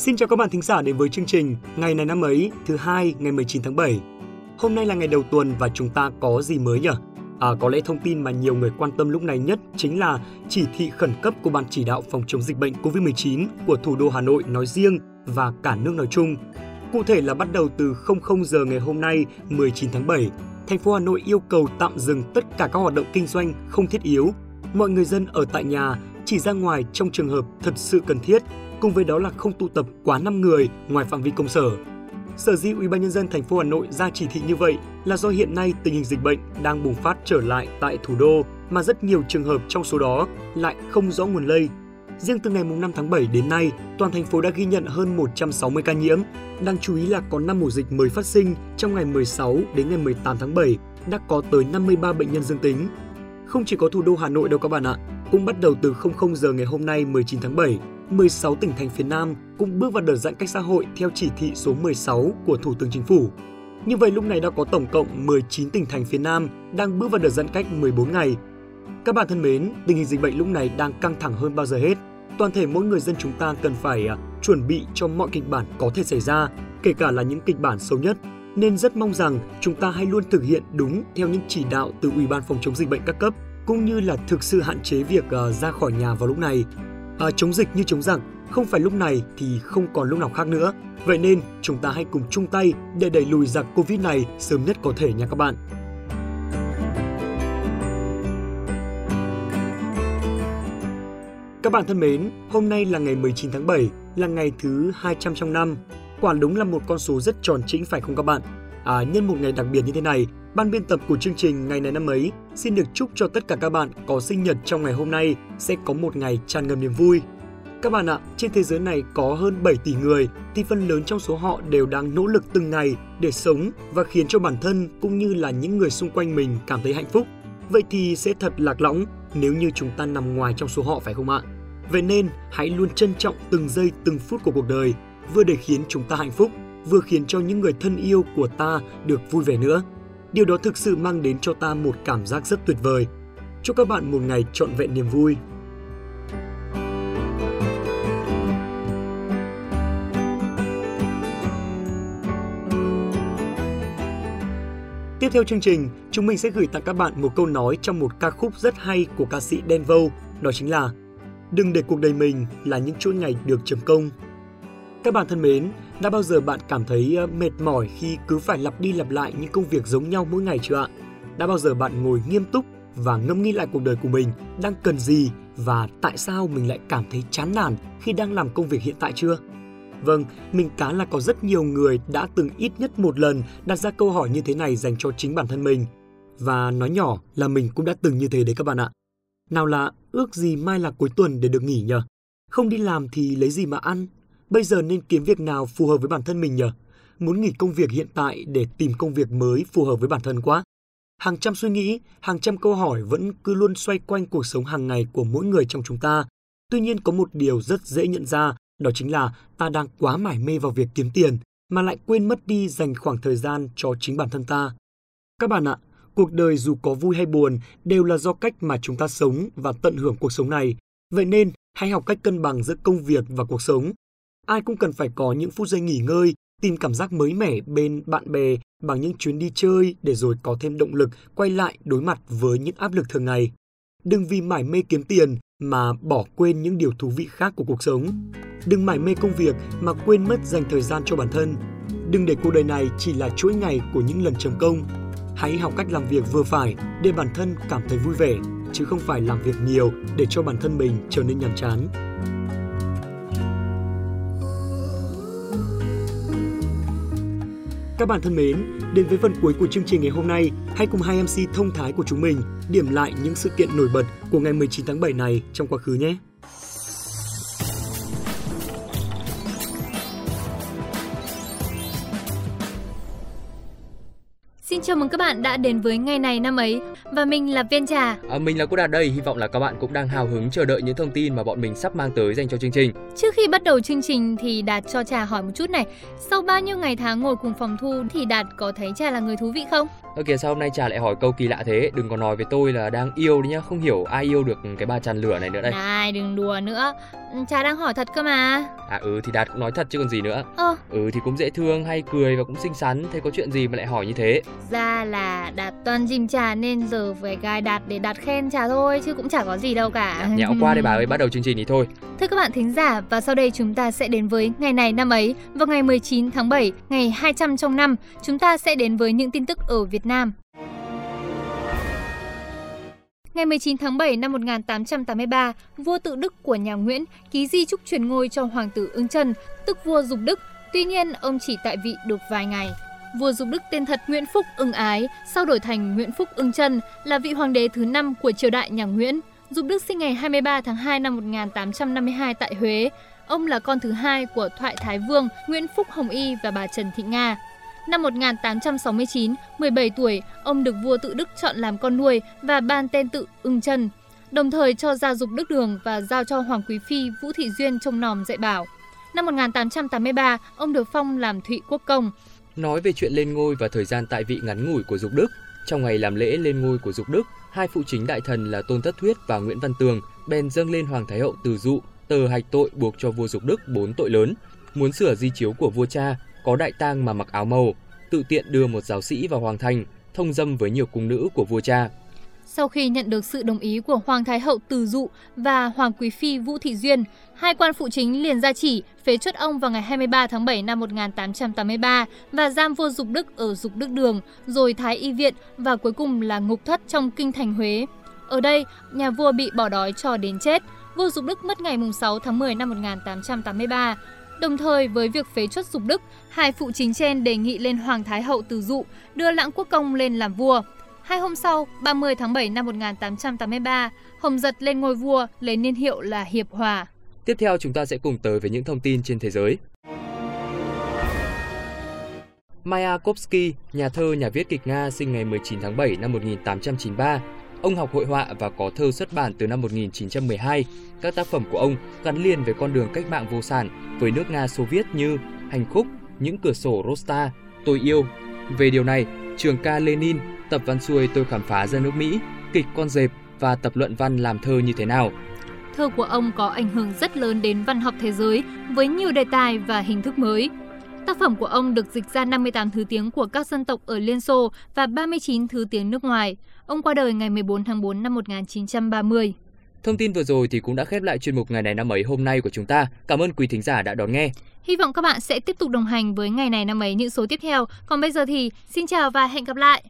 Xin chào các bạn thính giả đến với chương trình Ngày này năm ấy, thứ hai, ngày 19 tháng 7. Hôm nay là ngày đầu tuần và chúng ta có gì mới nhỉ? À, có lẽ thông tin mà nhiều người quan tâm lúc này nhất chính là chỉ thị khẩn cấp của Ban chỉ đạo phòng chống dịch bệnh COVID-19 của thủ đô Hà Nội nói riêng và cả nước nói chung. Cụ thể là bắt đầu từ 00 giờ ngày hôm nay 19 tháng 7, thành phố Hà Nội yêu cầu tạm dừng tất cả các hoạt động kinh doanh không thiết yếu. Mọi người dân ở tại nhà chỉ ra ngoài trong trường hợp thật sự cần thiết, cùng với đó là không tụ tập quá 5 người ngoài phạm vi công sở. Sở dĩ Ủy ban nhân dân thành phố Hà Nội ra chỉ thị như vậy là do hiện nay tình hình dịch bệnh đang bùng phát trở lại tại thủ đô mà rất nhiều trường hợp trong số đó lại không rõ nguồn lây. Riêng từ ngày 5 tháng 7 đến nay, toàn thành phố đã ghi nhận hơn 160 ca nhiễm. Đáng chú ý là có 5 ổ dịch mới phát sinh trong ngày 16 đến ngày 18 tháng 7 đã có tới 53 bệnh nhân dương tính. Không chỉ có thủ đô Hà Nội đâu các bạn ạ, cũng bắt đầu từ 00 giờ ngày hôm nay 19 tháng 7, 16 tỉnh thành phía Nam cũng bước vào đợt giãn cách xã hội theo chỉ thị số 16 của Thủ tướng Chính phủ. Như vậy lúc này đã có tổng cộng 19 tỉnh thành phía Nam đang bước vào đợt giãn cách 14 ngày. Các bạn thân mến, tình hình dịch bệnh lúc này đang căng thẳng hơn bao giờ hết. Toàn thể mỗi người dân chúng ta cần phải à, chuẩn bị cho mọi kịch bản có thể xảy ra, kể cả là những kịch bản xấu nhất. Nên rất mong rằng chúng ta hãy luôn thực hiện đúng theo những chỉ đạo từ Ủy ban phòng chống dịch bệnh các cấp cũng như là thực sự hạn chế việc uh, ra khỏi nhà vào lúc này. À, chống dịch như chống giặc, không phải lúc này thì không còn lúc nào khác nữa. Vậy nên chúng ta hãy cùng chung tay để đẩy lùi giặc Covid này sớm nhất có thể nha các bạn. Các bạn thân mến, hôm nay là ngày 19 tháng 7, là ngày thứ 200 trong năm. Quả đúng là một con số rất tròn trĩnh phải không các bạn? À, nhân một ngày đặc biệt như thế này, ban biên tập của chương trình ngày này năm ấy xin được chúc cho tất cả các bạn có sinh nhật trong ngày hôm nay sẽ có một ngày tràn ngập niềm vui. Các bạn ạ, trên thế giới này có hơn 7 tỷ người thì phần lớn trong số họ đều đang nỗ lực từng ngày để sống và khiến cho bản thân cũng như là những người xung quanh mình cảm thấy hạnh phúc. Vậy thì sẽ thật lạc lõng nếu như chúng ta nằm ngoài trong số họ phải không ạ? Vậy nên hãy luôn trân trọng từng giây từng phút của cuộc đời vừa để khiến chúng ta hạnh phúc vừa khiến cho những người thân yêu của ta được vui vẻ nữa. Điều đó thực sự mang đến cho ta một cảm giác rất tuyệt vời. Chúc các bạn một ngày trọn vẹn niềm vui. Tiếp theo chương trình, chúng mình sẽ gửi tặng các bạn một câu nói trong một ca khúc rất hay của ca sĩ Đen Vâu, đó chính là Đừng để cuộc đời mình là những chuỗi ngày được chấm công. Các bạn thân mến, đã bao giờ bạn cảm thấy ờ, mệt mỏi khi cứ phải lặp đi lặp lại những công việc giống nhau mỗi ngày chưa ạ? Đã bao giờ bạn ngồi nghiêm túc và ngẫm nghĩ lại cuộc đời của mình đang cần gì và tại sao mình lại cảm thấy chán nản khi đang làm công việc hiện tại chưa? Vâng, mình cá là có rất nhiều người đã từng ít nhất một lần đặt ra câu hỏi như thế này dành cho chính bản thân mình. Và nói nhỏ là mình cũng đã từng như thế đấy các bạn ạ. Nào là ước gì mai là cuối tuần để được nghỉ nhờ? Không đi làm thì lấy gì mà ăn? Bây giờ nên kiếm việc nào phù hợp với bản thân mình nhờ? Muốn nghỉ công việc hiện tại để tìm công việc mới phù hợp với bản thân quá. Hàng trăm suy nghĩ, hàng trăm câu hỏi vẫn cứ luôn xoay quanh cuộc sống hàng ngày của mỗi người trong chúng ta. Tuy nhiên có một điều rất dễ nhận ra, đó chính là ta đang quá mải mê vào việc kiếm tiền mà lại quên mất đi dành khoảng thời gian cho chính bản thân ta. Các bạn ạ, cuộc đời dù có vui hay buồn đều là do cách mà chúng ta sống và tận hưởng cuộc sống này. Vậy nên, hãy học cách cân bằng giữa công việc và cuộc sống ai cũng cần phải có những phút giây nghỉ ngơi, tìm cảm giác mới mẻ bên bạn bè bằng những chuyến đi chơi để rồi có thêm động lực quay lại đối mặt với những áp lực thường ngày. Đừng vì mải mê kiếm tiền mà bỏ quên những điều thú vị khác của cuộc sống. Đừng mải mê công việc mà quên mất dành thời gian cho bản thân. Đừng để cuộc đời này chỉ là chuỗi ngày của những lần chấm công. Hãy học cách làm việc vừa phải để bản thân cảm thấy vui vẻ, chứ không phải làm việc nhiều để cho bản thân mình trở nên nhàm chán. Các bạn thân mến, đến với phần cuối của chương trình ngày hôm nay, hãy cùng hai MC thông thái của chúng mình điểm lại những sự kiện nổi bật của ngày 19 tháng 7 này trong quá khứ nhé. Xin chào mừng các bạn đã đến với ngày này năm ấy và mình là Viên Trà. À, mình là Cô Đạt đây, hy vọng là các bạn cũng đang hào hứng chờ đợi những thông tin mà bọn mình sắp mang tới dành cho chương trình. Trước khi bắt đầu chương trình thì Đạt cho Trà hỏi một chút này, sau bao nhiêu ngày tháng ngồi cùng phòng thu thì Đạt có thấy Trà là người thú vị không? Ơ kìa sao hôm nay Trà lại hỏi câu kỳ lạ thế? Đừng có nói với tôi là đang yêu đấy nhá, không hiểu ai yêu được cái bà tràn lửa này nữa đây. Này đừng đùa nữa, Trà đang hỏi thật cơ mà. À ừ thì Đạt cũng nói thật chứ còn gì nữa. Ơ, Ừ thì cũng dễ thương, hay cười và cũng xinh xắn, thế có chuyện gì mà lại hỏi như thế? ra là Đạt toàn dìm Trà nên giờ phải gai Đạt để Đạt khen Trà thôi chứ cũng chả có gì đâu cả. Nhẽo qua đây bà ơi, bắt đầu chương trình đi thôi. Thưa các bạn thính giả, và sau đây chúng ta sẽ đến với ngày này năm ấy. Vào ngày 19 tháng 7, ngày 200 trong năm, chúng ta sẽ đến với những tin tức ở Việt Nam. Ngày 19 tháng 7 năm 1883, vua tự Đức của nhà Nguyễn ký di chúc truyền ngôi cho hoàng tử Ưng Trân, tức vua Dục Đức. Tuy nhiên, ông chỉ tại vị được vài ngày. Vua Dục Đức tên thật Nguyễn Phúc Ưng Ái, sau đổi thành Nguyễn Phúc Ưng Trân, là vị hoàng đế thứ năm của triều đại nhà Nguyễn. Dục Đức sinh ngày 23 tháng 2 năm 1852 tại Huế. Ông là con thứ hai của Thoại Thái Vương Nguyễn Phúc Hồng Y và bà Trần Thị Nga. Năm 1869, 17 tuổi, ông được vua tự Đức chọn làm con nuôi và ban tên tự Ưng Trân, đồng thời cho gia dục Đức Đường và giao cho Hoàng Quý Phi Vũ Thị Duyên trông nòm dạy bảo. Năm 1883, ông được phong làm Thụy Quốc Công. Nói về chuyện lên ngôi và thời gian tại vị ngắn ngủi của Dục Đức, trong ngày làm lễ lên ngôi của Dục Đức, hai phụ chính đại thần là Tôn Thất Thuyết và Nguyễn Văn Tường bèn dâng lên Hoàng Thái Hậu từ dụ tờ hạch tội buộc cho vua Dục Đức bốn tội lớn, muốn sửa di chiếu của vua cha, có đại tang mà mặc áo màu, tự tiện đưa một giáo sĩ vào hoàng thành, thông dâm với nhiều cung nữ của vua cha. Sau khi nhận được sự đồng ý của Hoàng Thái Hậu Từ Dụ và Hoàng Quý Phi Vũ Thị Duyên, hai quan phụ chính liền ra chỉ phế chuất ông vào ngày 23 tháng 7 năm 1883 và giam vua Dục Đức ở Dục Đức Đường, rồi Thái Y Viện và cuối cùng là ngục thất trong kinh thành Huế. Ở đây, nhà vua bị bỏ đói cho đến chết. Vua Dục Đức mất ngày 6 tháng 10 năm 1883. Đồng thời với việc phế chuất Dục Đức, hai phụ chính trên đề nghị lên Hoàng Thái Hậu Từ Dụ đưa Lãng Quốc Công lên làm vua. Hai hôm sau, 30 tháng 7 năm 1883, Hồng Giật lên ngôi vua lấy niên hiệu là Hiệp Hòa. Tiếp theo chúng ta sẽ cùng tới với những thông tin trên thế giới. Mayakovsky, nhà thơ, nhà viết kịch Nga sinh ngày 19 tháng 7 năm 1893. Ông học hội họa và có thơ xuất bản từ năm 1912. Các tác phẩm của ông gắn liền với con đường cách mạng vô sản với nước Nga Xô Viết như Hành khúc, Những cửa sổ Rosta, Tôi yêu. Về điều này, trường ca Lenin, tập văn xuôi Tôi khám phá ra nước Mỹ, kịch Con dẹp và tập luận văn làm thơ như thế nào. Thơ của ông có ảnh hưởng rất lớn đến văn học thế giới với nhiều đề tài và hình thức mới. Tác phẩm của ông được dịch ra 58 thứ tiếng của các dân tộc ở Liên Xô và 39 thứ tiếng nước ngoài. Ông qua đời ngày 14 tháng 4 năm 1930. Thông tin vừa rồi thì cũng đã khép lại chuyên mục ngày này năm ấy hôm nay của chúng ta. Cảm ơn quý thính giả đã đón nghe. Hy vọng các bạn sẽ tiếp tục đồng hành với ngày này năm ấy những số tiếp theo. Còn bây giờ thì, xin chào và hẹn gặp lại.